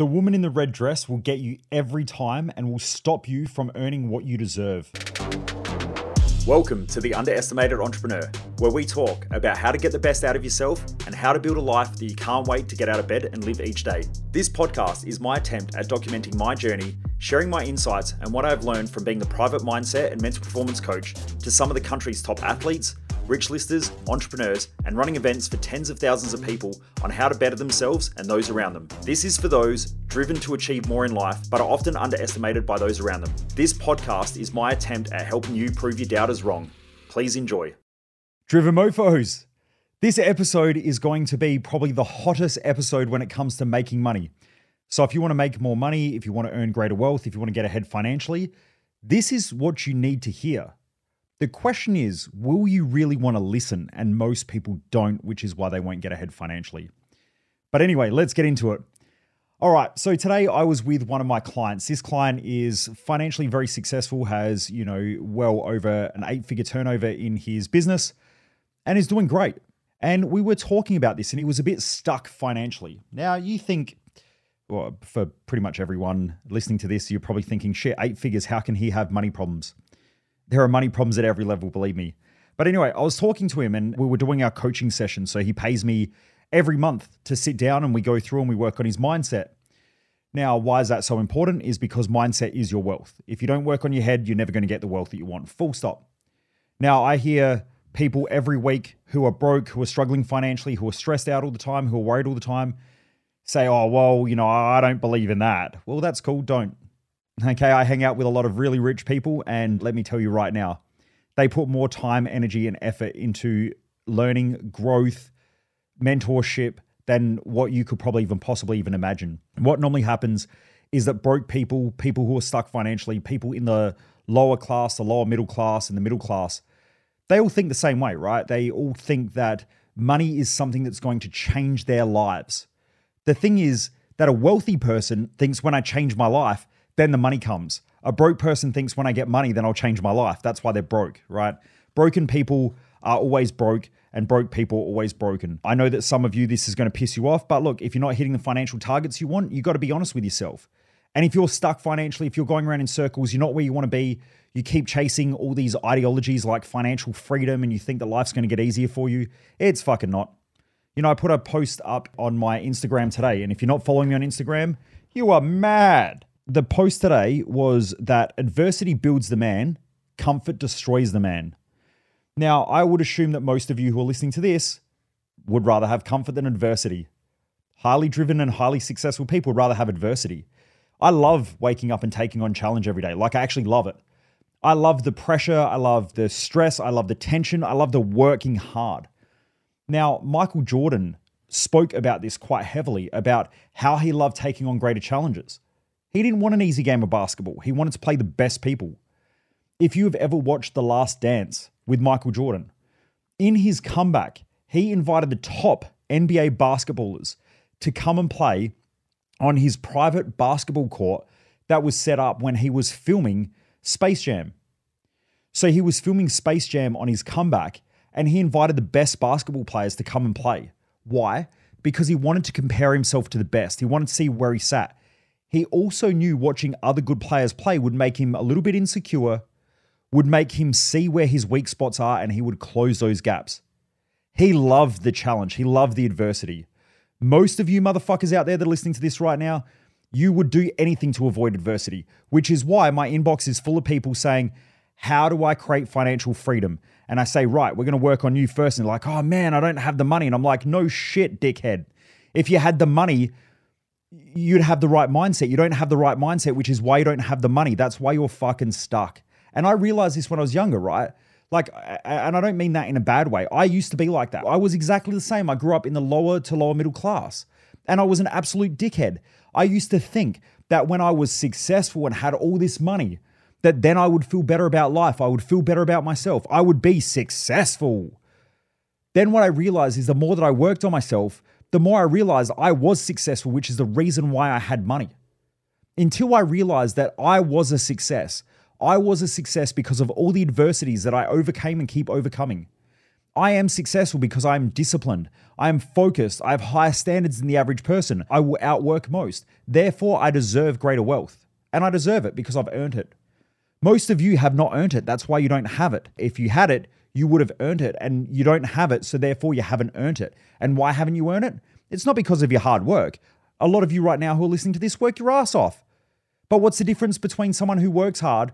The woman in the red dress will get you every time and will stop you from earning what you deserve. Welcome to The Underestimated Entrepreneur, where we talk about how to get the best out of yourself and how to build a life that you can't wait to get out of bed and live each day. This podcast is my attempt at documenting my journey, sharing my insights and what I've learned from being the private mindset and mental performance coach to some of the country's top athletes, rich listers, entrepreneurs, and running events for tens of thousands of people on how to better themselves and those around them. This is for those driven to achieve more in life, but are often underestimated by those around them. This podcast is my attempt at helping you prove your doubters wrong. Please enjoy. Driven Mofos. This episode is going to be probably the hottest episode when it comes to making money. So, if you want to make more money, if you want to earn greater wealth, if you want to get ahead financially, this is what you need to hear. The question is, will you really want to listen? And most people don't, which is why they won't get ahead financially. But anyway, let's get into it. All right, so today I was with one of my clients. This client is financially very successful, has, you know, well over an eight figure turnover in his business, and is doing great. And we were talking about this, and he was a bit stuck financially. Now, you think, well, for pretty much everyone listening to this, you're probably thinking, shit, eight figures, how can he have money problems? There are money problems at every level, believe me. But anyway, I was talking to him and we were doing our coaching session. So he pays me every month to sit down and we go through and we work on his mindset. Now, why is that so important? Is because mindset is your wealth. If you don't work on your head, you're never going to get the wealth that you want. Full stop. Now, I hear people every week who are broke, who are struggling financially, who are stressed out all the time, who are worried all the time, say, oh, well, you know, I don't believe in that. Well, that's cool. Don't. Okay, I hang out with a lot of really rich people, and let me tell you right now, they put more time, energy, and effort into learning, growth, mentorship than what you could probably even possibly even imagine. What normally happens is that broke people, people who are stuck financially, people in the lower class, the lower middle class, and the middle class, they all think the same way, right? They all think that money is something that's going to change their lives. The thing is that a wealthy person thinks when I change my life, then the money comes. A broke person thinks when I get money, then I'll change my life. That's why they're broke, right? Broken people are always broke and broke people are always broken. I know that some of you, this is going to piss you off, but look, if you're not hitting the financial targets you want, you got to be honest with yourself. And if you're stuck financially, if you're going around in circles, you're not where you want to be, you keep chasing all these ideologies like financial freedom and you think that life's going to get easier for you, it's fucking not. You know, I put a post up on my Instagram today, and if you're not following me on Instagram, you are mad the post today was that adversity builds the man, comfort destroys the man. Now, I would assume that most of you who are listening to this would rather have comfort than adversity. Highly driven and highly successful people would rather have adversity. I love waking up and taking on challenge every day. Like, I actually love it. I love the pressure. I love the stress. I love the tension. I love the working hard. Now, Michael Jordan spoke about this quite heavily about how he loved taking on greater challenges. He didn't want an easy game of basketball. He wanted to play the best people. If you have ever watched The Last Dance with Michael Jordan, in his comeback, he invited the top NBA basketballers to come and play on his private basketball court that was set up when he was filming Space Jam. So he was filming Space Jam on his comeback and he invited the best basketball players to come and play. Why? Because he wanted to compare himself to the best. He wanted to see where he sat. He also knew watching other good players play would make him a little bit insecure, would make him see where his weak spots are, and he would close those gaps. He loved the challenge, he loved the adversity. Most of you motherfuckers out there that are listening to this right now, you would do anything to avoid adversity, which is why my inbox is full of people saying, How do I create financial freedom? And I say, Right, we're going to work on you first. And like, Oh man, I don't have the money. And I'm like, No shit, dickhead. If you had the money, you'd have the right mindset. You don't have the right mindset, which is why you don't have the money. That's why you're fucking stuck. And I realized this when I was younger, right? Like, and I don't mean that in a bad way. I used to be like that. I was exactly the same. I grew up in the lower to lower middle class, and I was an absolute dickhead. I used to think that when I was successful and had all this money, that then I would feel better about life. I would feel better about myself. I would be successful. Then what I realized is the more that I worked on myself, the more I realized I was successful, which is the reason why I had money. Until I realized that I was a success. I was a success because of all the adversities that I overcame and keep overcoming. I am successful because I am disciplined. I am focused. I have higher standards than the average person. I will outwork most. Therefore, I deserve greater wealth. And I deserve it because I've earned it. Most of you have not earned it. That's why you don't have it. If you had it, you would have earned it. And you don't have it. So therefore, you haven't earned it. And why haven't you earned it? It's not because of your hard work. A lot of you right now who are listening to this work your ass off. But what's the difference between someone who works hard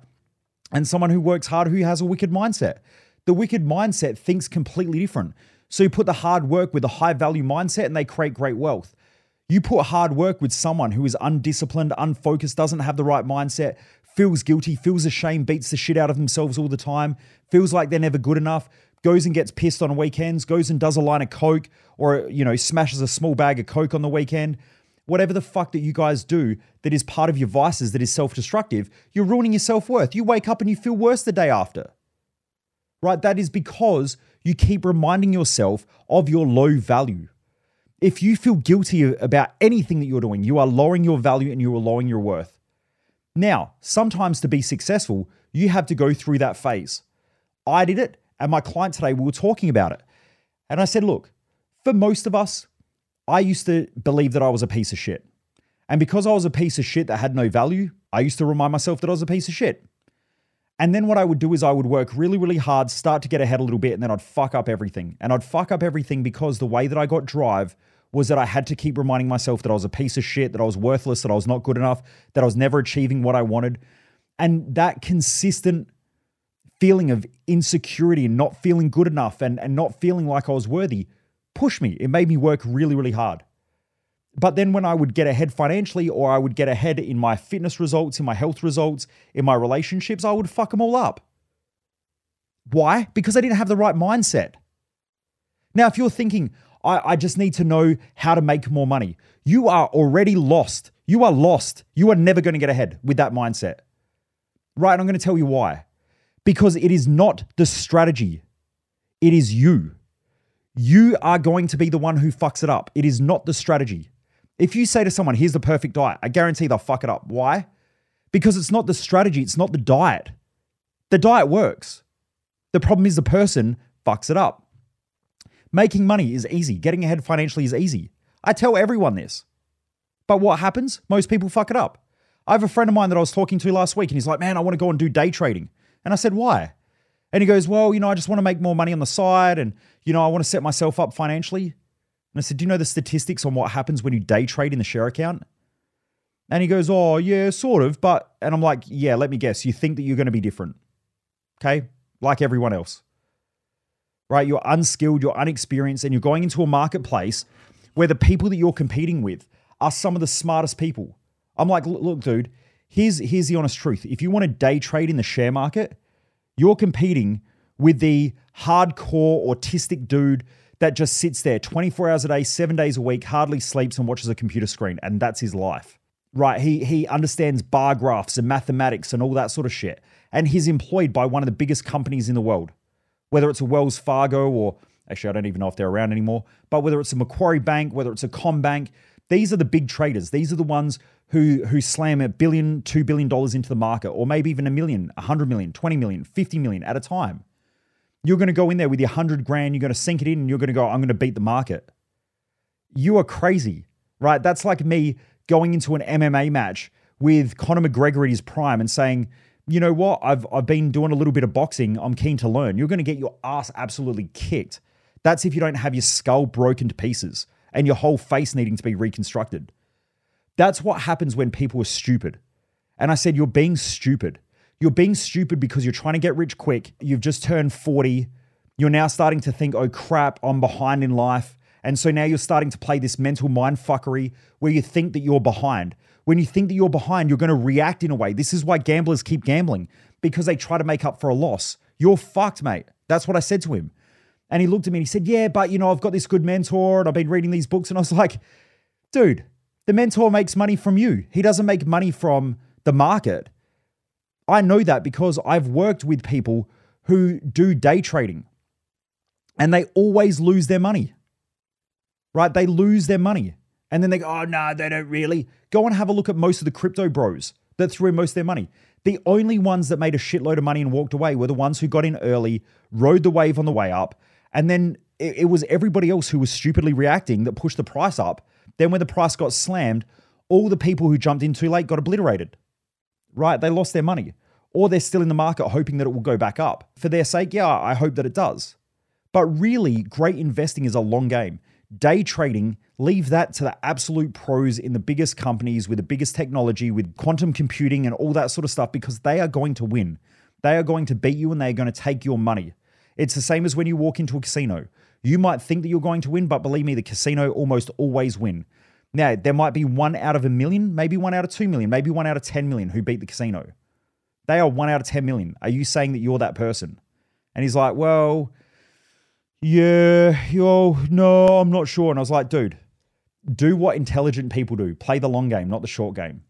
and someone who works hard who has a wicked mindset? The wicked mindset thinks completely different. So you put the hard work with a high value mindset and they create great wealth. You put hard work with someone who is undisciplined, unfocused, doesn't have the right mindset, feels guilty, feels ashamed, beats the shit out of themselves all the time, feels like they're never good enough, goes and gets pissed on weekends, goes and does a line of coke or you know smashes a small bag of coke on the weekend. Whatever the fuck that you guys do that is part of your vices that is self-destructive, you're ruining your self-worth. You wake up and you feel worse the day after. Right? That is because you keep reminding yourself of your low value. If you feel guilty about anything that you're doing, you are lowering your value and you are lowering your worth. Now, sometimes to be successful, you have to go through that phase. I did it, and my client today, we were talking about it. And I said, look, for most of us, I used to believe that I was a piece of shit. And because I was a piece of shit that had no value, I used to remind myself that I was a piece of shit. And then what I would do is I would work really, really hard, start to get ahead a little bit, and then I'd fuck up everything. And I'd fuck up everything because the way that I got drive was that I had to keep reminding myself that I was a piece of shit, that I was worthless, that I was not good enough, that I was never achieving what I wanted. And that consistent feeling of insecurity and not feeling good enough and, and not feeling like I was worthy pushed me. It made me work really, really hard. But then when I would get ahead financially or I would get ahead in my fitness results, in my health results, in my relationships, I would fuck them all up. Why? Because I didn't have the right mindset. Now, if you're thinking, I, I just need to know how to make more money, you are already lost. You are lost. You are never going to get ahead with that mindset. Right? I'm going to tell you why. Because it is not the strategy, it is you. You are going to be the one who fucks it up. It is not the strategy. If you say to someone, here's the perfect diet, I guarantee they'll fuck it up. Why? Because it's not the strategy, it's not the diet. The diet works. The problem is the person fucks it up. Making money is easy, getting ahead financially is easy. I tell everyone this. But what happens? Most people fuck it up. I have a friend of mine that I was talking to last week, and he's like, Man, I want to go and do day trading. And I said, Why? And he goes, Well, you know, I just want to make more money on the side and, you know, I want to set myself up financially. And I said, Do you know the statistics on what happens when you day trade in the share account? And he goes, Oh, yeah, sort of. But, and I'm like, Yeah, let me guess. You think that you're going to be different. Okay. Like everyone else. Right. You're unskilled, you're unexperienced, and you're going into a marketplace where the people that you're competing with are some of the smartest people. I'm like, Look, dude, here's, here's the honest truth. If you want to day trade in the share market, you're competing with the hardcore autistic dude that just sits there 24 hours a day, seven days a week, hardly sleeps and watches a computer screen, and that's his life. Right? He he understands bar graphs and mathematics and all that sort of shit. And he's employed by one of the biggest companies in the world. Whether it's a Wells Fargo or actually I don't even know if they're around anymore, but whether it's a Macquarie Bank, whether it's a CommBank, these are the big traders. These are the ones who who slam a billion, two billion dollars into the market, or maybe even a million, a hundred million, 20 million, 50 million at a time. You're going to go in there with your hundred grand, you're going to sink it in, and you're going to go, I'm going to beat the market. You are crazy, right? That's like me going into an MMA match with Conor McGregor at his prime and saying, you know what, I've I've been doing a little bit of boxing. I'm keen to learn. You're going to get your ass absolutely kicked. That's if you don't have your skull broken to pieces and your whole face needing to be reconstructed. That's what happens when people are stupid. And I said, You're being stupid. You're being stupid because you're trying to get rich quick. You've just turned 40. You're now starting to think, Oh crap, I'm behind in life. And so now you're starting to play this mental mind fuckery where you think that you're behind. When you think that you're behind, you're going to react in a way. This is why gamblers keep gambling because they try to make up for a loss. You're fucked, mate. That's what I said to him. And he looked at me and he said, Yeah, but you know, I've got this good mentor and I've been reading these books. And I was like, Dude, the mentor makes money from you. He doesn't make money from the market. I know that because I've worked with people who do day trading and they always lose their money, right? They lose their money. And then they go, oh, no, they don't really. Go and have a look at most of the crypto bros that threw most of their money. The only ones that made a shitload of money and walked away were the ones who got in early, rode the wave on the way up, And then it, it was everybody else who was stupidly reacting that pushed the price up. Then when the price got slammed, all the people who jumped in too late got obliterated. Right? They lost their money. Or they're still in the market hoping that it will go back up. For their sake, yeah, I hope that it does. But really, great investing is a long game. Day trading, leave that to the absolute pros in the biggest companies with the biggest technology, with quantum computing and all that sort of stuff, because they are going to win. They are going to beat you and they are going to take your money. It's the same as when you walk into a casino. You might think that you're going to win, but believe me, the casino almost always win. Now, there might be one out of a million, maybe one out of two million, maybe one out of 10 million who beat the casino. They are one out of 10 million. Are you saying that you're that person? And he's like, well, yeah, yo, no, I'm not sure. And I was like, dude, do what intelligent people do. Play the long game, not the short game.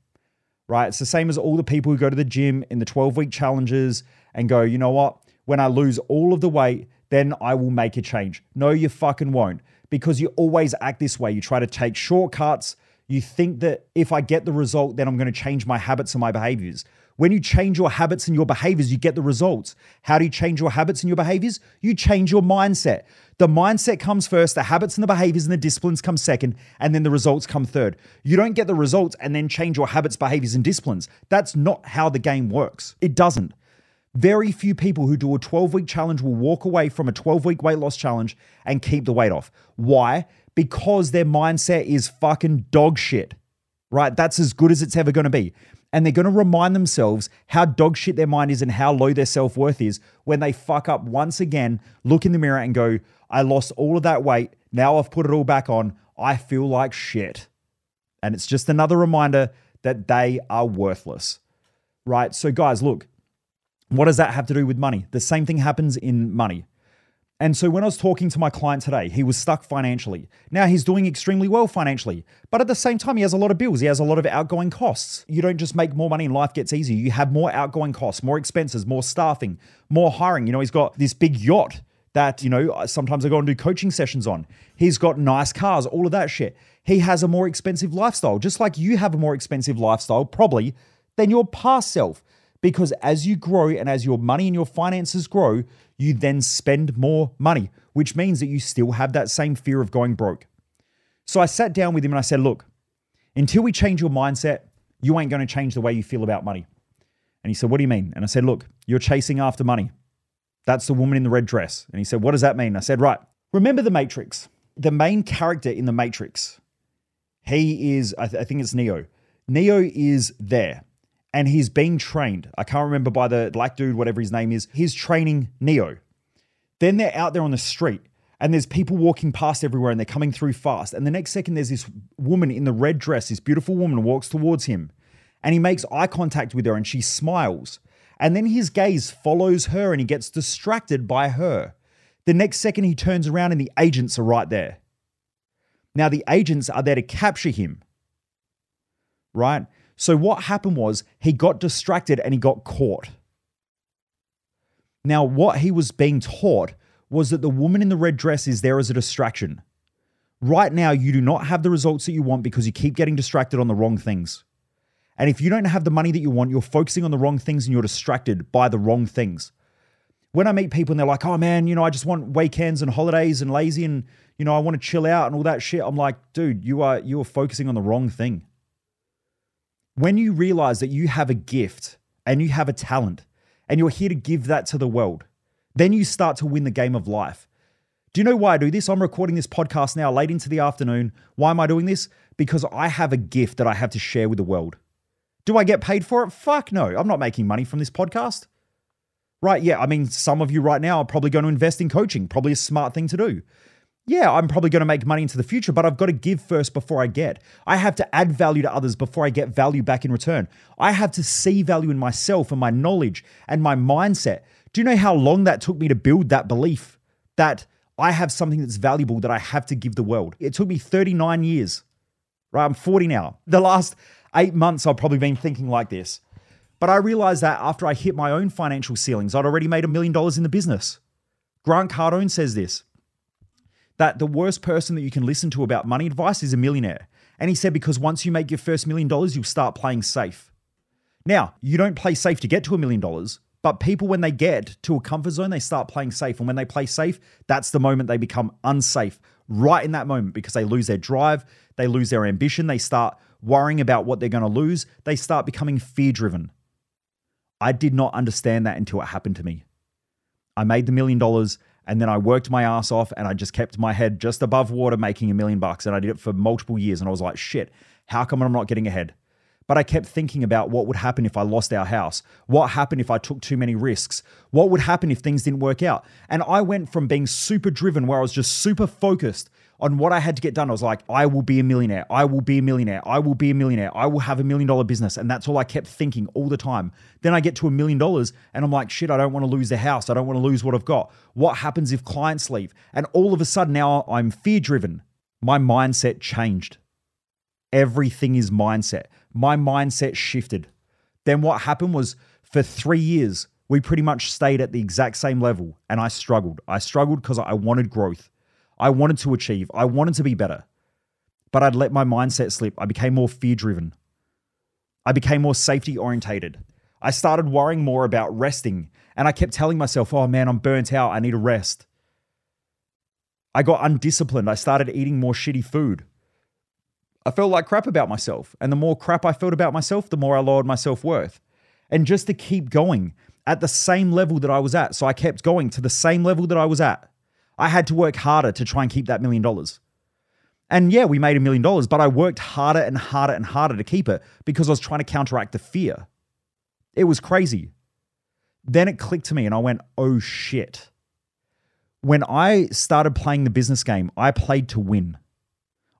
Right? It's the same as all the people who go to the gym in the 12 week challenges and go, you know what? When I lose all of the weight, then I will make a change. No, you fucking won't because you always act this way. You try to take shortcuts. You think that if I get the result, then I'm going to change my habits and my behaviors. When you change your habits and your behaviors, you get the results. How do you change your habits and your behaviors? You change your mindset. The mindset comes first, the habits and the behaviors and the disciplines come second, and then the results come third. You don't get the results and then change your habits, behaviors, and disciplines. That's not how the game works. It doesn't. Very few people who do a 12 week challenge will walk away from a 12 week weight loss challenge and keep the weight off. Why? Because their mindset is fucking dog shit, right? That's as good as it's ever going to be and they're going to remind themselves how dog shit their mind is and how low their self worth is when they fuck up once again, look in the mirror and go, I lost all of that weight. Now I've put it all back on. I feel like shit. And it's just another reminder that they are worthless, right? So, guys, look, what does that have to do with money? The same thing happens in money. And so when I was talking to my client today, he was stuck financially. Now he's doing extremely well financially, but at the same time, he has a lot of bills. He has a lot of outgoing costs. You don't just make more money and life gets easier. You have more outgoing costs, more expenses, more staffing, more hiring. You know, he's got this big yacht that, you know, sometimes I go and do coaching sessions on. He's got nice cars, all of that shit. He has a more expensive lifestyle, just like you have a more expensive lifestyle, probably, than your past self. Because as you grow and as your money and your finances grow, you then spend more money, which means that you still have that same fear of going broke. So I sat down with him and I said, Look, until we change your mindset, you ain't going to change the way you feel about money. And he said, What do you mean? And I said, Look, you're chasing after money. That's the woman in the red dress. And he said, What does that mean? I said, Right, remember the Matrix. The main character in the Matrix, he is, I, th- I think it's Neo. Neo is there and he's being trained. I can't remember by the black dude, whatever his name is. He's training Neo. Then they're out there on the street and there's people walking past everywhere and they're coming through fast. And the next second, there's this woman in the red dress, this beautiful woman walks towards him and he makes eye contact with her and she smiles. And then his gaze follows her and he gets distracted by her. The next second, he turns around and the agents are right there. Now, the agents are there to capture him, right? So what happened was he got distracted and he got caught. Now, what he was being taught was that the woman in the red dress is there as a distraction. Right now, you do not have the results that you want because you keep getting distracted on the wrong things. And if you don't have the money that you want, you're focusing on the wrong things and you're distracted by the wrong things. When I meet people and they're like, oh man, you know, I just want weekends and holidays and lazy and, you know, I want to chill out and all that shit. I'm like, dude, you are you are focusing on the wrong thing when you realize that you have a gift and you have a talent and you're here to give that to the world, then you start to win the game of life. Do you know why I do this? I'm recording this podcast now late into the afternoon. Why am I doing this? Because I have a gift that I have to share with the world. Do I get paid for it? Fuck no. I'm not making money from this podcast. Right. Yeah. I mean, some of you right now are probably going to invest in coaching, probably a smart thing to do yeah, I'm probably going to make money into the future, but I've got to give first before I get. I have to add value to others before I get value back in return. I have to see value in myself and my knowledge and my mindset. Do you know how long that took me to build that belief that I have something that's valuable that I have to give the world? It took me 39 years, right? I'm 40 now. The last eight months, I've probably been thinking like this. But I realized that after I hit my own financial ceilings, I'd already made a million dollars in the business. Grant Cardone says this that the worst person that you can listen to about money advice is a millionaire. And he said, because once you make your first million dollars, you'll start playing safe. Now, you don't play safe to get to a million dollars, But people, when they get to a comfort zone, they start playing safe. And when they play safe, that's the moment they become unsafe, right in that moment, because they lose their drive, they lose their ambition, they start worrying about what they're going to lose, they start becoming fear driven. I did not understand that until it happened to me. I made the million dollars and then I worked my ass off and I just kept my head just above water making a million bucks. And I did it for multiple years. And I was like, shit, how come I'm not getting ahead? But I kept thinking about what would happen if I lost our house. What happened if I took too many risks? What would happen if things didn't work out? And I went from being super driven, where I was just super focused on what I had to get done. I was like, I will be a millionaire. I will be a millionaire. I will be a millionaire. I will have a million dollar business. And that's all I kept thinking all the time. Then I get to a million dollars and I'm like, shit, I don't want to lose the house. I don't want to lose what I've got. What happens if clients leave? And all of a sudden now I'm fear driven. My mindset changed. Everything is mindset. My mindset shifted. Then what happened was for three years, we pretty much stayed at the exact same level and I struggled. I struggled because I wanted growth. I wanted to achieve. I wanted to be better. But I'd let my mindset slip. I became more fear driven. I became more safety orientated. I started worrying more about resting and I kept telling myself, oh man, I'm burnt out. I need a rest. I got undisciplined. I started eating more shitty food. I felt like crap about myself. And the more crap I felt about myself, the more I lowered my self worth. And just to keep going at the same level that I was at. So I kept going to the same level that I was at. I had to work harder to try and keep that million dollars. And yeah, we made a million dollars, but I worked harder and harder and harder to keep it because I was trying to counteract the fear. It was crazy. Then it clicked to me and I went, oh shit. When I started playing the business game, I played to win.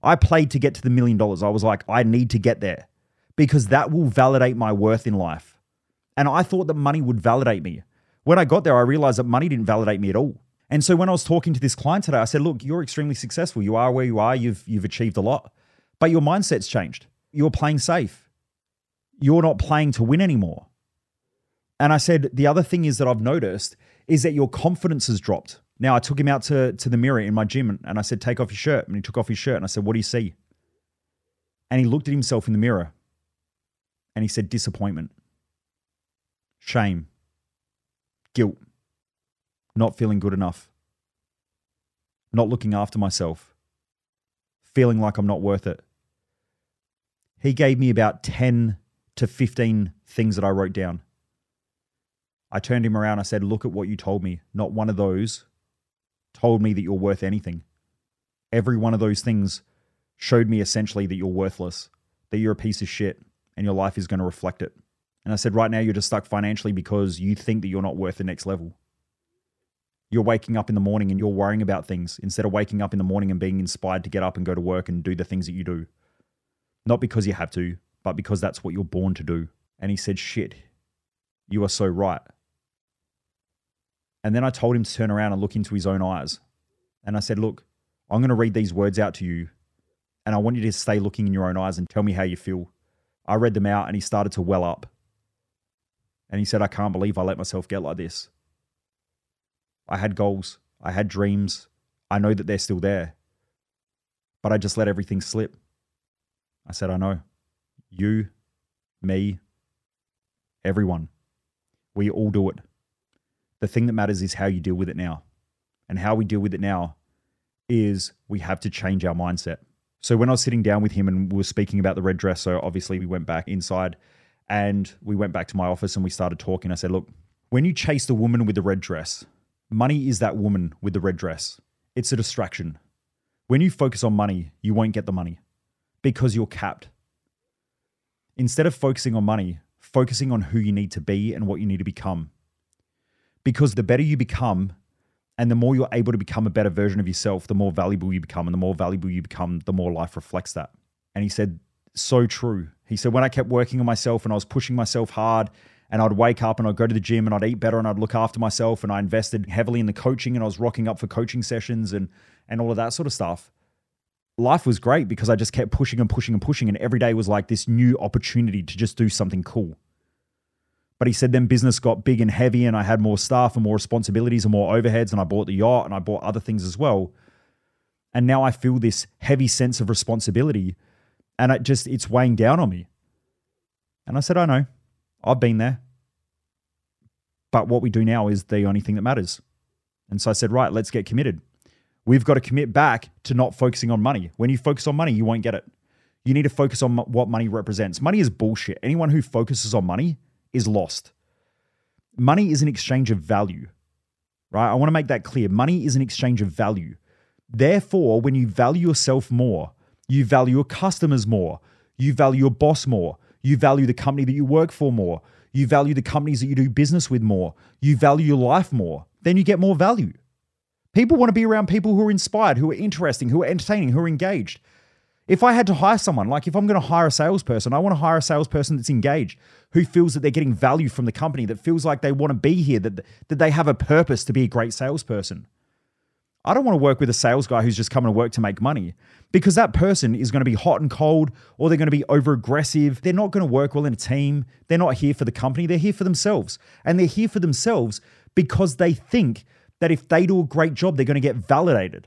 I played to get to the million dollars. I was like, I need to get there because that will validate my worth in life. And I thought that money would validate me. When I got there, I realized that money didn't validate me at all. And so when I was talking to this client today, I said, look, you're extremely successful. You are where you are. You've, you've achieved a lot, but your mindset's changed. You're playing safe. You're not playing to win anymore. And I said, the other thing is that I've noticed is that your confidence has dropped. Now I took him out to, to the mirror in my gym and I said, Take off your shirt. And he took off his shirt and I said, What do you see? And he looked at himself in the mirror and he said, Disappointment, shame, guilt, not feeling good enough, not looking after myself, feeling like I'm not worth it. He gave me about 10 to 15 things that I wrote down. I turned him around. I said, Look at what you told me. Not one of those told me that you're worth anything. Every one of those things showed me essentially that you're worthless, that you're a piece of shit, and your life is going to reflect it. And I said, right now you're just stuck financially because you think that you're not worth the next level. You're waking up in the morning and you're worrying about things instead of waking up in the morning and being inspired to get up and go to work and do the things that you do. Not because you have to, but because that's what you're born to do. And he said, shit, you are so right. And then I told him to turn around and look into his own eyes. And I said, Look, I'm going to read these words out to you. And I want you to stay looking in your own eyes and tell me how you feel. I read them out and he started to well up. And he said, I can't believe I let myself get like this. I had goals, I had dreams. I know that they're still there. But I just let everything slip. I said, I know. You, me, everyone. We all do it. The thing that matters is how you deal with it now. And how we deal with it now is we have to change our mindset. So when I was sitting down with him and we were speaking about the red dress, so obviously we went back inside and we went back to my office and we started talking. I said, Look, when you chase the woman with the red dress, money is that woman with the red dress. It's a distraction. When you focus on money, you won't get the money because you're capped. Instead of focusing on money, focusing on who you need to be and what you need to become because the better you become and the more you're able to become a better version of yourself, the more valuable you become. And the more valuable you become, the more life reflects that. And he said, so true. He said, when I kept working on myself and I was pushing myself hard, and I'd wake up and I'd go to the gym and I'd eat better and I'd look after myself and I invested heavily in the coaching and I was rocking up for coaching sessions and and all of that sort of stuff. Life was great because I just kept pushing and pushing and pushing and every day was like this new opportunity to just do something cool. But he said then business got big and heavy, and I had more staff and more responsibilities and more overheads, and I bought the yacht and I bought other things as well. And now I feel this heavy sense of responsibility, and it just it's weighing down on me. And I said, I know, I've been there. But what we do now is the only thing that matters. And so I said, right, let's get committed. We've got to commit back to not focusing on money. When you focus on money, you won't get it. You need to focus on what money represents. Money is bullshit. Anyone who focuses on money is lost. Money is an exchange of value, right? I want to make that clear. Money is an exchange of value. Therefore, when you value yourself more, you value your customers more, you value your boss more, you value the company that you work for more, you value the companies that you do business with more, you value your life more, then you get more value. People want to be around people who are inspired, who are interesting, who are entertaining, who are engaged. If I had to hire someone, like if I'm going to hire a salesperson, I want to hire a salesperson that's engaged, who feels that they're getting value from the company, that feels like they want to be here, that, that they have a purpose to be a great salesperson. I don't want to work with a sales guy who's just coming to work to make money because that person is going to be hot and cold or they're going to be over aggressive. They're not going to work well in a team. They're not here for the company. They're here for themselves. And they're here for themselves because they think that if they do a great job, they're going to get validated.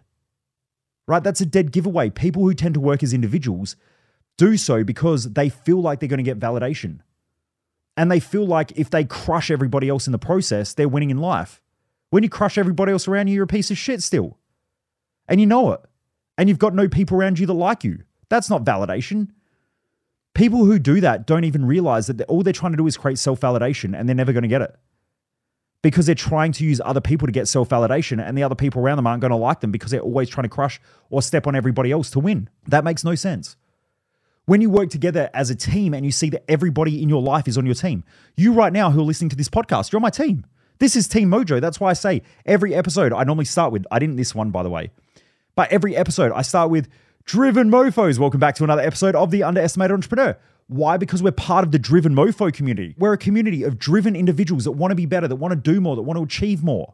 Right? That's a dead giveaway. People who tend to work as individuals do so because they feel like they're going to get validation. And they feel like if they crush everybody else in the process, they're winning in life. When you crush everybody else around you, you're a piece of shit still. And you know it. And you've got no people around you that like you. That's not validation. People who do that don't even realize that all they're trying to do is create self validation and they're never going to get it. Because they're trying to use other people to get self validation and the other people around them aren't going to like them because they're always trying to crush or step on everybody else to win. That makes no sense. When you work together as a team and you see that everybody in your life is on your team, you right now who are listening to this podcast, you're on my team. This is Team Mojo. That's why I say every episode I normally start with, I didn't this one, by the way, but every episode I start with Driven Mofos. Welcome back to another episode of The Underestimated Entrepreneur. Why? Because we're part of the Driven Mofo community. We're a community of driven individuals that want to be better, that want to do more, that want to achieve more.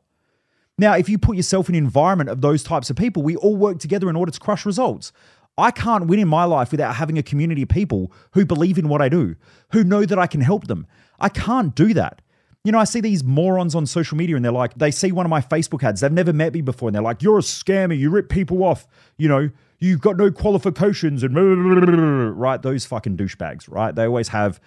Now, if you put yourself in an environment of those types of people, we all work together in order to crush results. I can't win in my life without having a community of people who believe in what I do, who know that I can help them. I can't do that. You know, I see these morons on social media and they're like, they see one of my Facebook ads. They've never met me before. And they're like, you're a scammer. You rip people off. You know, you've got no qualifications and right. Those fucking douchebags, right? They always have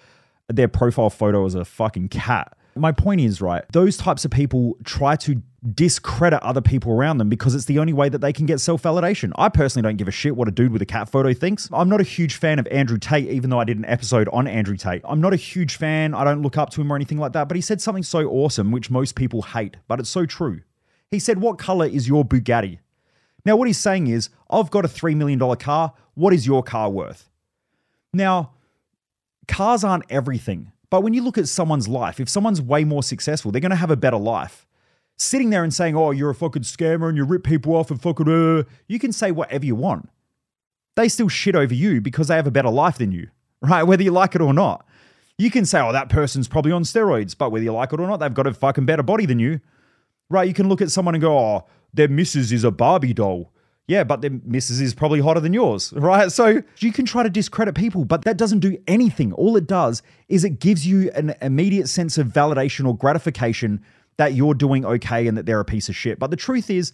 their profile photo as a fucking cat. My point is, right, those types of people try to discredit other people around them because it's the only way that they can get self validation. I personally don't give a shit what a dude with a cat photo thinks. I'm not a huge fan of Andrew Tate, even though I did an episode on Andrew Tate. I'm not a huge fan. I don't look up to him or anything like that, but he said something so awesome, which most people hate, but it's so true. He said, What color is your Bugatti? Now, what he's saying is, I've got a $3 million car. What is your car worth? Now, cars aren't everything. But when you look at someone's life, if someone's way more successful, they're going to have a better life sitting there and saying, oh, you're a fucking scammer and you rip people off and fucking, uh, you can say whatever you want. They still shit over you because they have a better life than you, right? Whether you like it or not. You can say, oh, that person's probably on steroids, but whether you like it or not, they've got a fucking better body than you, right? You can look at someone and go, oh, their missus is a Barbie doll. Yeah, but their missus is probably hotter than yours, right? So you can try to discredit people, but that doesn't do anything. All it does is it gives you an immediate sense of validation or gratification that you're doing okay and that they're a piece of shit. But the truth is,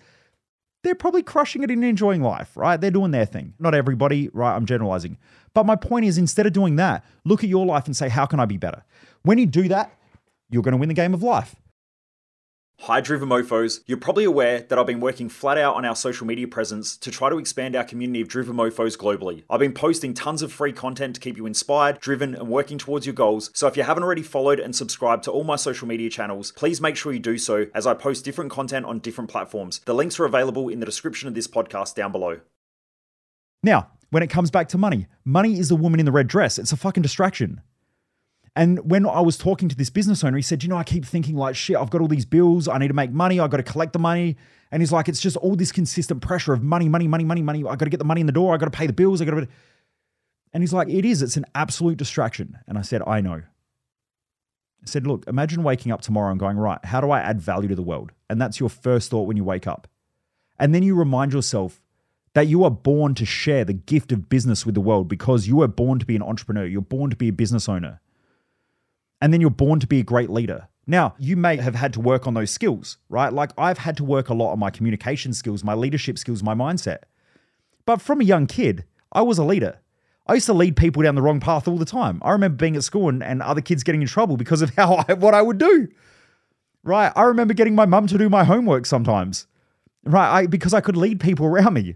they're probably crushing it and enjoying life, right? They're doing their thing. Not everybody, right? I'm generalizing. But my point is, instead of doing that, look at your life and say, how can I be better? When you do that, you're going to win the game of life. Hi, Driven Mofos. You're probably aware that I've been working flat out on our social media presence to try to expand our community of Driven Mofos globally. I've been posting tons of free content to keep you inspired, driven, and working towards your goals. So if you haven't already followed and subscribed to all my social media channels, please make sure you do so as I post different content on different platforms. The links are available in the description of this podcast down below. Now, when it comes back to money, money is the woman in the red dress. It's a fucking distraction. And when I was talking to this business owner, he said, You know, I keep thinking, like, shit, I've got all these bills. I need to make money. I've got to collect the money. And he's like, It's just all this consistent pressure of money, money, money, money, money. I got to get the money in the door. I got to pay the bills. I got to. And he's like, It is. It's an absolute distraction. And I said, I know. I said, Look, imagine waking up tomorrow and going, Right, how do I add value to the world? And that's your first thought when you wake up. And then you remind yourself that you are born to share the gift of business with the world because you are born to be an entrepreneur. You're born to be a business owner and then you're born to be a great leader. Now, you may have had to work on those skills, right? Like I've had to work a lot on my communication skills, my leadership skills, my mindset. But from a young kid, I was a leader. I used to lead people down the wrong path all the time. I remember being at school and, and other kids getting in trouble because of how I, what I would do. right? I remember getting my mum to do my homework sometimes, right? I, because I could lead people around me.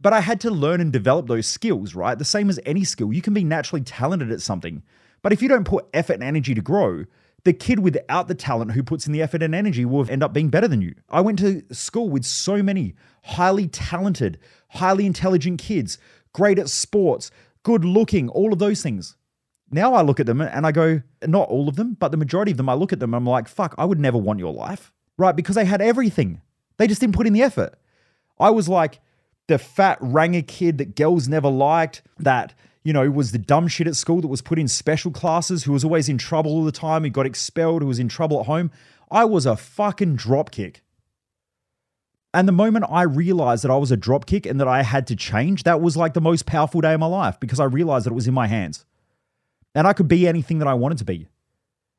But I had to learn and develop those skills, right? The same as any skill. You can be naturally talented at something, but if you don't put effort and energy to grow, the kid without the talent who puts in the effort and energy will end up being better than you. I went to school with so many highly talented, highly intelligent kids, great at sports, good looking, all of those things. Now I look at them and I go, not all of them, but the majority of them, I look at them and I'm like, fuck, I would never want your life, right? Because they had everything. They just didn't put in the effort. I was like the fat ranger kid that girls never liked, that, you know, was the dumb shit at school that was put in special classes, who was always in trouble all the time, who got expelled, who was in trouble at home. I was a fucking dropkick. And the moment I realized that I was a dropkick and that I had to change, that was like the most powerful day of my life because I realized that it was in my hands. And I could be anything that I wanted to be.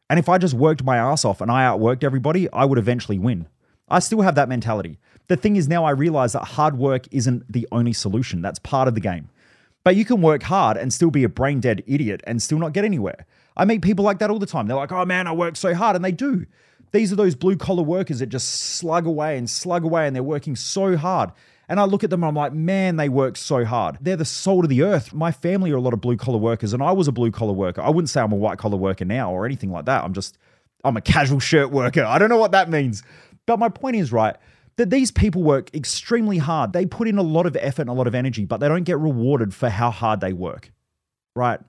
And if I just worked my ass off and I outworked everybody, I would eventually win. I still have that mentality. The thing is, now I realize that hard work isn't the only solution. That's part of the game. But you can work hard and still be a brain dead idiot and still not get anywhere. I meet people like that all the time. They're like, oh man, I work so hard. And they do. These are those blue collar workers that just slug away and slug away and they're working so hard. And I look at them and I'm like, man, they work so hard. They're the salt of the earth. My family are a lot of blue collar workers, and I was a blue collar worker. I wouldn't say I'm a white collar worker now or anything like that. I'm just, I'm a casual shirt worker. I don't know what that means. But my point is, right, that these people work extremely hard. They put in a lot of effort and a lot of energy, but they don't get rewarded for how hard they work, right?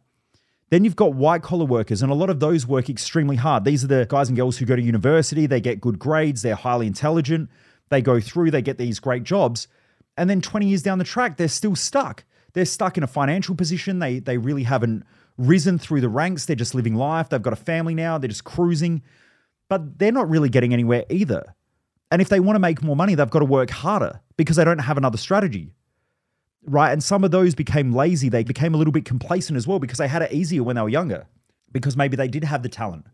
Then you've got white collar workers, and a lot of those work extremely hard. These are the guys and girls who go to university, they get good grades, they're highly intelligent, they go through, they get these great jobs. And then 20 years down the track, they're still stuck. They're stuck in a financial position. They, they really haven't risen through the ranks. They're just living life. They've got a family now. They're just cruising, but they're not really getting anywhere either. And if they want to make more money, they've got to work harder because they don't have another strategy right? And some of those became lazy. They became a little bit complacent as well because they had it easier when they were younger, because maybe they did have the talent.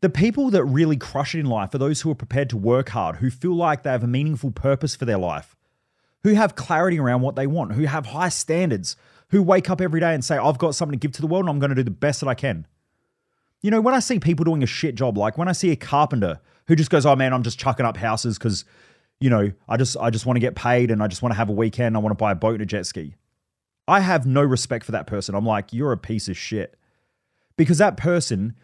The people that really crush it in life are those who are prepared to work hard, who feel like they have a meaningful purpose for their life, who have clarity around what they want, who have high standards, who wake up every day and say, I've got something to give to the world and I'm going to do the best that I can. You know, when I see people doing a shit job, like when I see a carpenter who just goes, Oh man, I'm just chucking up houses because you know, I just I just want to get paid and I just want to have a weekend. I want to buy a boat and a jet ski. I have no respect for that person. I'm like, you're a piece of shit. Because that person,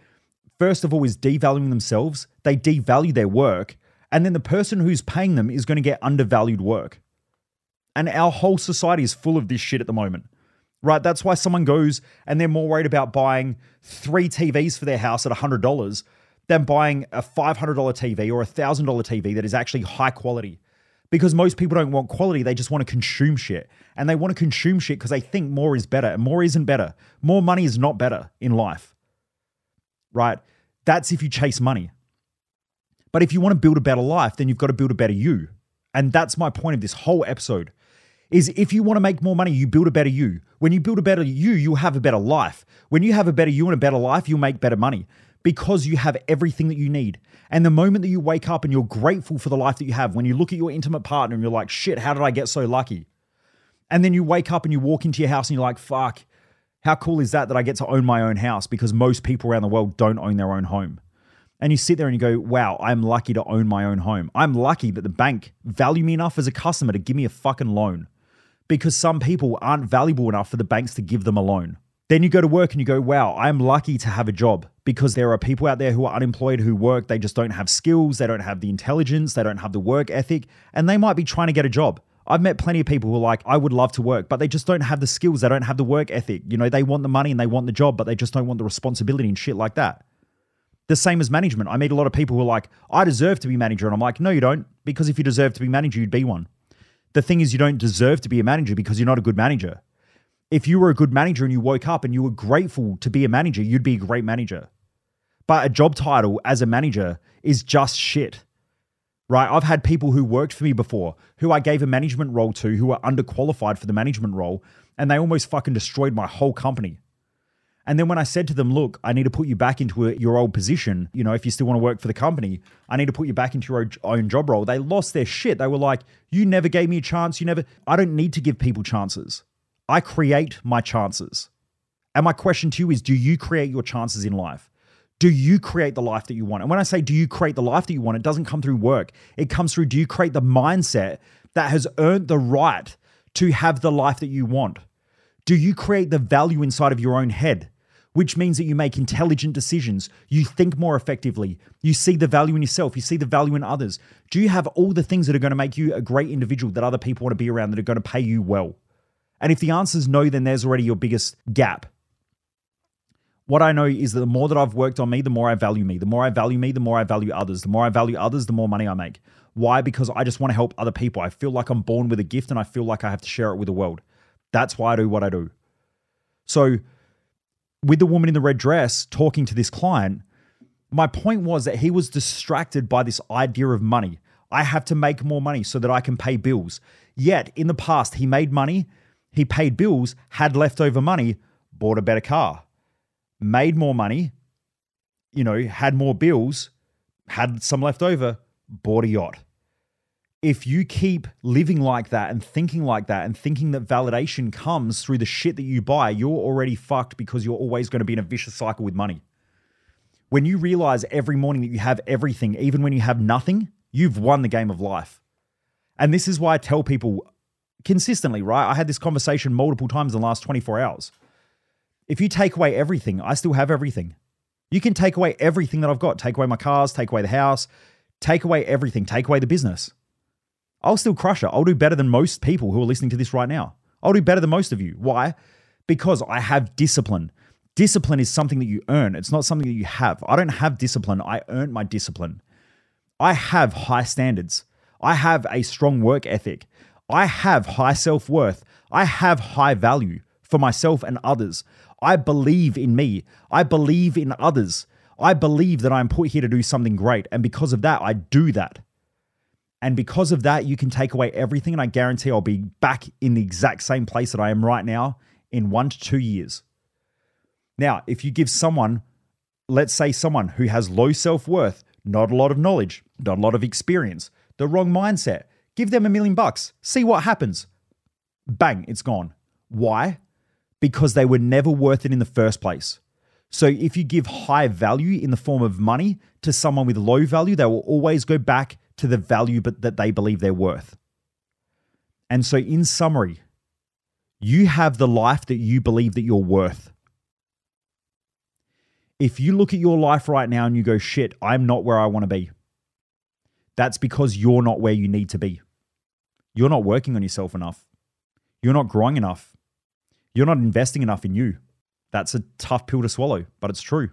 first of all, is devaluing themselves. They devalue their work. And then the person who's paying them is going to get undervalued work. And our whole society is full of this shit at the moment. Right? That's why someone goes and they're more worried about buying three TVs for their house at $100 than buying a $500 TV or a $1,000 TV that is actually high quality. Because most people don't want quality, they just want to consume shit. And they want to consume shit because they think more is better, and more isn't better. More money is not better in life, right? That's if you chase money. But if you want to build a better life, then you've got to build a better you. And that's my point of this whole episode is if you want to make more money, you build a better you. When you build a better you, you'll have a better life. When you have a better you and a better life, you'll make better money because you have everything that you need. And the moment that you wake up and you're grateful for the life that you have, when you look at your intimate partner and you're like, shit, how did I get so lucky? And then you wake up and you walk into your house and you're like, fuck, how cool is that that I get to own my own house because most people around the world don't own their own home. And you sit there and you go, wow, I'm lucky to own my own home. I'm lucky that the bank value me enough as a customer to give me a fucking loan because some people aren't valuable enough for the banks to give them a loan. Then you go to work and you go, wow, I'm lucky to have a job because there are people out there who are unemployed who work. They just don't have skills, they don't have the intelligence, they don't have the work ethic, and they might be trying to get a job. I've met plenty of people who are like, I would love to work, but they just don't have the skills. They don't have the work ethic. You know, they want the money and they want the job, but they just don't want the responsibility and shit like that. The same as management. I meet a lot of people who are like, I deserve to be manager. And I'm like, no, you don't. Because if you deserve to be manager, you'd be one. The thing is, you don't deserve to be a manager because you're not a good manager if you were a good manager and you woke up and you were grateful to be a manager, you'd be a great manager. But a job title as a manager is just shit. Right? I've had people who worked for me before who I gave a management role to who were underqualified for the management role and they almost fucking destroyed my whole company. And then when I said to them, look, I need to put you back into a, your old position, you know, if you still want to work for the company, I need to put you back into your own job role. They lost their shit. They were like, you never gave me a chance. You never, I don't need to give people chances. I create my chances. And my question to you is do you create your chances in life? Do you create the life that you want? And when I say do you create the life that you want, it doesn't come through work. It comes through do you create the mindset that has earned the right to have the life that you want? Do you create the value inside of your own head? Which means that you make intelligent decisions. You think more effectively. You see the value in yourself. You see the value in others. Do you have all the things that are going to make you a great individual that other people want to be around that are going to pay you well? And if the answer is no, then there's already your biggest gap. What I know is that the more that I've worked on me, the more I value me. The more I value me, the more I value others. The more I value others, the more money I make. Why? Because I just want to help other people. I feel like I'm born with a gift and I feel like I have to share it with the world. That's why I do what I do. So, with the woman in the red dress talking to this client, my point was that he was distracted by this idea of money. I have to make more money so that I can pay bills. Yet, in the past, he made money, he paid bills, had leftover money, bought a better car, made more money, you know, had more bills, had some left over, bought a yacht if you keep living like that and thinking like that and thinking that validation comes through the shit that you buy, you're already fucked because you're always going to be in a vicious cycle with money. When you realize every morning that you have everything, even when you have nothing, you've won the game of life. And this is why I tell people consistently, right? I had this conversation multiple times in the last 24 hours. If you take away everything, I still have everything. You can take away everything that I've got. Take away my cars, take away the house, take away everything, take away the business I'll still crush it. I'll do better than most people who are listening to this right now. I'll do better than most of you. Why? Because I have discipline. Discipline is something that you earn, it's not something that you have. I don't have discipline, I earned my discipline. I have high standards. I have a strong work ethic. I have high self worth. I have high value for myself and others. I believe in me. I believe in others. I believe that I'm put here to do something great. And because of that, I do that. And because of that, you can take away everything. And I guarantee I'll be back in the exact same place that I am right now in one to two years. Now, if you give someone, let's say someone who has low self worth, not a lot of knowledge, not a lot of experience, the wrong mindset, give them a million bucks, see what happens. Bang, it's gone. Why? Because they were never worth it in the first place. So if you give high value in the form of money to someone with low value, they will always go back to the value but that they believe they're worth. And so, in summary, you have the life that you believe that you're worth. If you look at your life right now and you go, shit, I'm not where I want to be, that's because you're not where you need to be. You're not working on yourself enough. You're not growing enough. You're not investing enough in you. That's a tough pill to swallow, but it's true.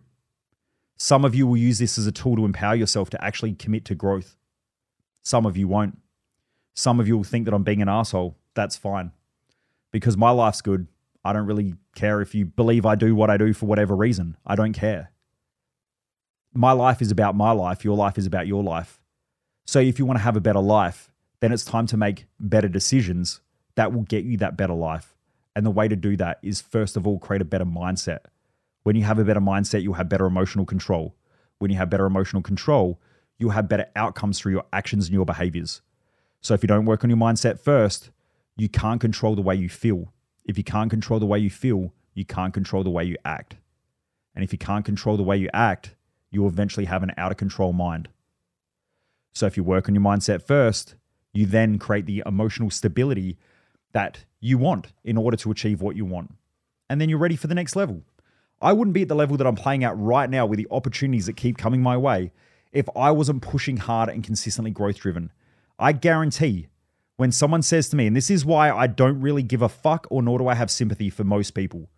Some of you will use this as a tool to empower yourself to actually commit to growth. Some of you won't. Some of you will think that I'm being an asshole. That's fine. Because my life's good. I don't really care if you believe I do what I do for whatever reason. I don't care. My life is about my life. Your life is about your life. So if you want to have a better life, then it's time to make better decisions that will get you that better life. And the way to do that is first of all, create a better mindset. When you have a better mindset, you'll have better emotional control. When you have better emotional control, you'll have better outcomes through your actions and your behaviors. So if you don't work on your mindset first, you can't control the way you feel. If you can't control the way you feel, you can't control the way you act. And if you can't control the way you act, you'll eventually have an out of control mind. So if you work on your mindset first, you then create the emotional stability that you want in order to achieve what you want. And then you're ready for the next level. I wouldn't be at the level that I'm playing at right now with the opportunities that keep coming my way if I wasn't pushing hard and consistently growth driven. I guarantee when someone says to me, and this is why I don't really give a fuck or nor do I have sympathy for most people.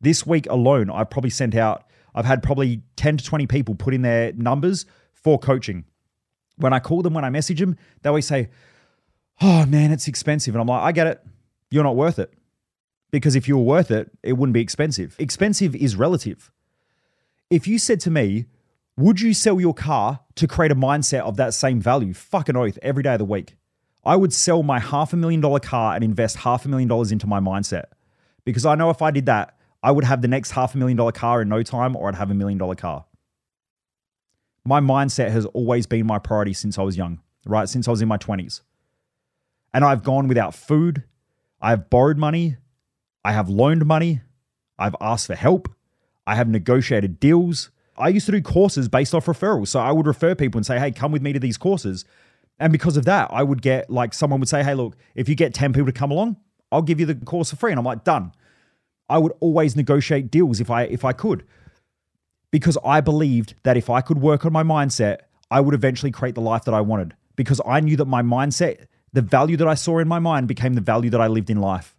This week alone, I've probably sent out, I've had probably 10 to 20 people put in their numbers for coaching. When I call them, when I message them, they always say, Oh man, it's expensive. And I'm like, I get it. You're not worth it. Because if you were worth it, it wouldn't be expensive. Expensive is relative. If you said to me, would you sell your car to create a mindset of that same value? Fucking oath, every day of the week. I would sell my half a million dollar car and invest half a million dollars into my mindset. Because I know if I did that, I would have the next half a million dollar car in no time or I'd have a million dollar car. My mindset has always been my priority since I was young, right? Since I was in my 20s. And I've gone without food. I've borrowed money. I have loaned money. I've asked for help. I have negotiated deals. I used to do courses based off referrals. So I would refer people and say, hey, come with me to these courses. And because of that, I would get like someone would say, hey, look, if you get 10 people to come along, I'll give you the course for free. And I'm like, done. I would always negotiate deals if I if I could. Because I believed that if I could work on my mindset, I would eventually create the life that I wanted. Because I knew that my mindset, the value that I saw in my mind became the value that I lived in life.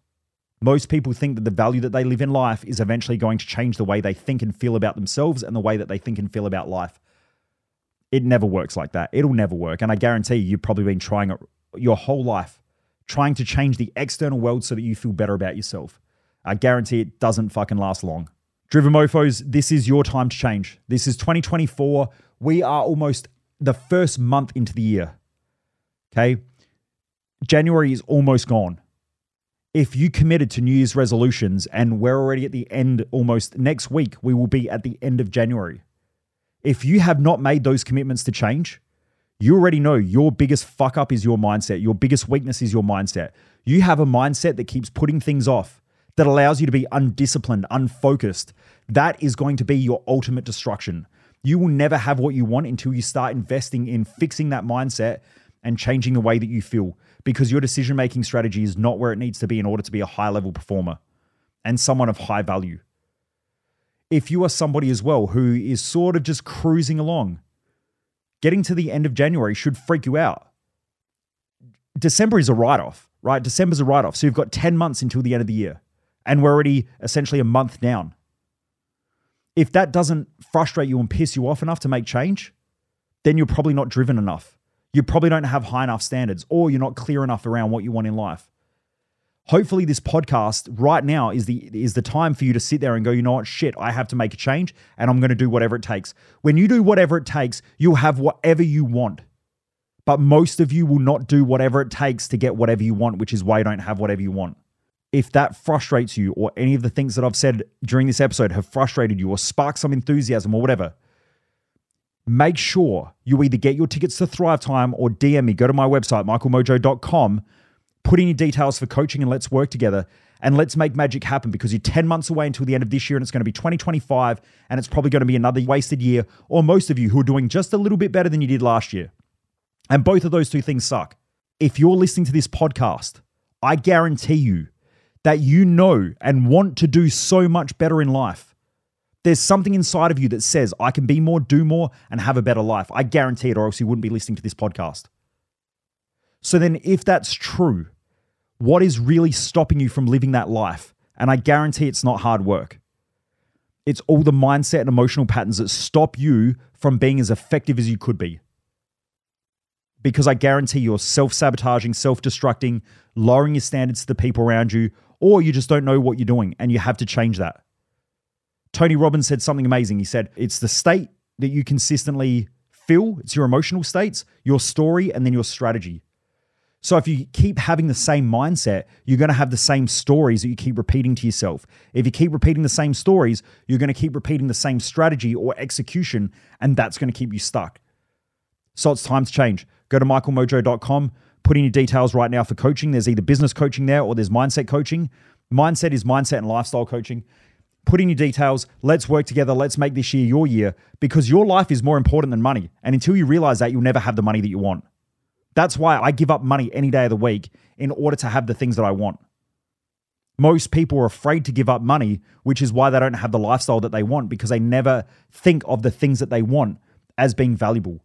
Most people think that the value that they live in life is eventually going to change the way they think and feel about themselves and the way that they think and feel about life. It never works like that. It'll never work. And I guarantee you, you've probably been trying it your whole life, trying to change the external world so that you feel better about yourself. I guarantee it doesn't fucking last long. Driven Mofos, this is your time to change. This is 2024. We are almost the first month into the year. Okay. January is almost gone if you committed to New Year's resolutions and we're already at the end almost next week, we will be at the end of January. If you have not made those commitments to change, you already know your biggest fuck up is your mindset. Your biggest weakness is your mindset. You have a mindset that keeps putting things off, that allows you to be undisciplined, unfocused. That is going to be your ultimate destruction. You will never have what you want until you start investing in fixing that mindset and changing the way that you feel because your decision making strategy is not where it needs to be in order to be a high level performer and someone of high value. If you are somebody as well who is sort of just cruising along, getting to the end of January should freak you out. December is a write off, right? December's a write off. So you've got 10 months until the end of the year, and we're already essentially a month down. If that doesn't frustrate you and piss you off enough to make change, then you're probably not driven enough you probably don't have high enough standards or you're not clear enough around what you want in life. Hopefully this podcast right now is the is the time for you to sit there and go, you know what, shit, I have to make a change and I'm going to do whatever it takes. When you do whatever it takes, you'll have whatever you want. But most of you will not do whatever it takes to get whatever you want, which is why you don't have whatever you want. If that frustrates you or any of the things that I've said during this episode have frustrated you or sparked some enthusiasm or whatever, make sure you either get your tickets to Thrive Time or DM me. Go to my website, michaelmojo.com, put in your details for coaching and let's work together and let's make magic happen because you're 10 months away until the end of this year and it's going to be 2025 and it's probably going to be another wasted year or most of you who are doing just a little bit better than you did last year. And both of those two things suck. If you're listening to this podcast, I guarantee you that you know and want to do so much better in life there's something inside of you that says, I can be more, do more, and have a better life. I guarantee it, or else you wouldn't be listening to this podcast. So then, if that's true, what is really stopping you from living that life? And I guarantee it's not hard work. It's all the mindset and emotional patterns that stop you from being as effective as you could be. Because I guarantee you're self sabotaging, self destructing, lowering your standards to the people around you, or you just don't know what you're doing and you have to change that. Tony Robbins said something amazing. He said, It's the state that you consistently feel, it's your emotional states, your story, and then your strategy. So if you keep having the same mindset, you're going to have the same stories that you keep repeating to yourself. If you keep repeating the same stories, you're going to keep repeating the same strategy or execution, and that's going to keep you stuck. So it's time to change. Go to michaelmojo.com, put in your details right now for coaching. There's either business coaching there or there's mindset coaching. Mindset is mindset and lifestyle coaching put in your details. Let's work together. Let's make this year your year because your life is more important than money. And until you realize that, you'll never have the money that you want. That's why I give up money any day of the week in order to have the things that I want. Most people are afraid to give up money, which is why they don't have the lifestyle that they want because they never think of the things that they want as being valuable.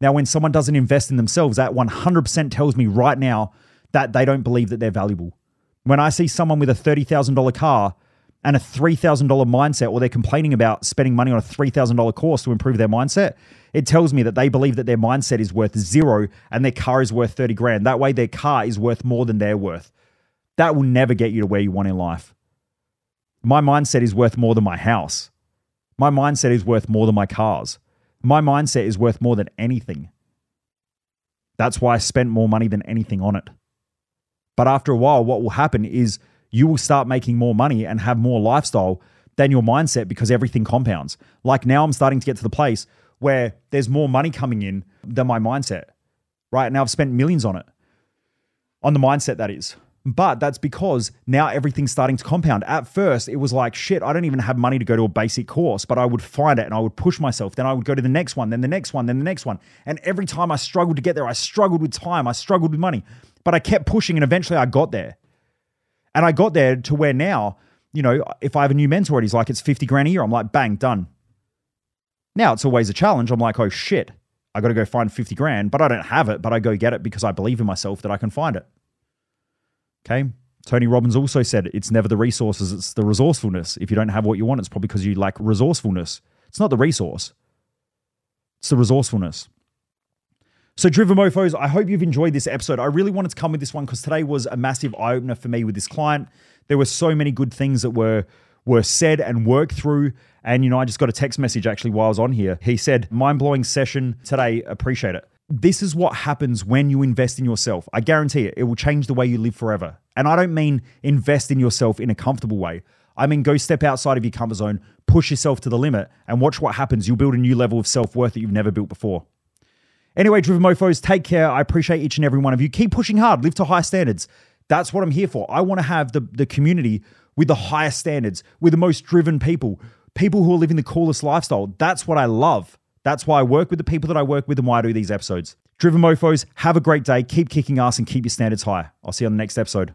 Now, when someone doesn't invest in themselves, that 100% tells me right now that they don't believe that they're valuable. When I see someone with a $30,000 car and a $3,000 mindset, or they're complaining about spending money on a $3,000 course to improve their mindset, it tells me that they believe that their mindset is worth zero and their car is worth 30 grand. That way, their car is worth more than they're worth. That will never get you to where you want in life. My mindset is worth more than my house. My mindset is worth more than my cars. My mindset is worth more than anything. That's why I spent more money than anything on it. But after a while, what will happen is you will start making more money and have more lifestyle than your mindset because everything compounds. Like now, I'm starting to get to the place where there's more money coming in than my mindset. Right now, I've spent millions on it, on the mindset that is. But that's because now everything's starting to compound. At first, it was like, shit, I don't even have money to go to a basic course, but I would find it and I would push myself. Then I would go to the next one, then the next one, then the next one. And every time I struggled to get there, I struggled with time, I struggled with money, but I kept pushing and eventually I got there. And I got there to where now, you know, if I have a new mentor and he's like, it's 50 grand a year, I'm like, bang, done. Now it's always a challenge. I'm like, oh shit, I got to go find 50 grand, but I don't have it, but I go get it because I believe in myself that I can find it. Okay. Tony Robbins also said it's never the resources, it's the resourcefulness. If you don't have what you want, it's probably because you lack resourcefulness. It's not the resource, it's the resourcefulness. So, Driven Mofos, I hope you've enjoyed this episode. I really wanted to come with this one because today was a massive eye opener for me with this client. There were so many good things that were were said and worked through. And you know, I just got a text message actually while I was on here. He said, "Mind blowing session today. Appreciate it." This is what happens when you invest in yourself. I guarantee it, it will change the way you live forever. And I don't mean invest in yourself in a comfortable way. I mean, go step outside of your comfort zone, push yourself to the limit, and watch what happens. You'll build a new level of self worth that you've never built before. Anyway, Driven Mofos, take care. I appreciate each and every one of you. Keep pushing hard, live to high standards. That's what I'm here for. I want to have the, the community with the highest standards, with the most driven people, people who are living the coolest lifestyle. That's what I love. That's why I work with the people that I work with and why I do these episodes. Driven Mofos, have a great day. Keep kicking ass and keep your standards high. I'll see you on the next episode.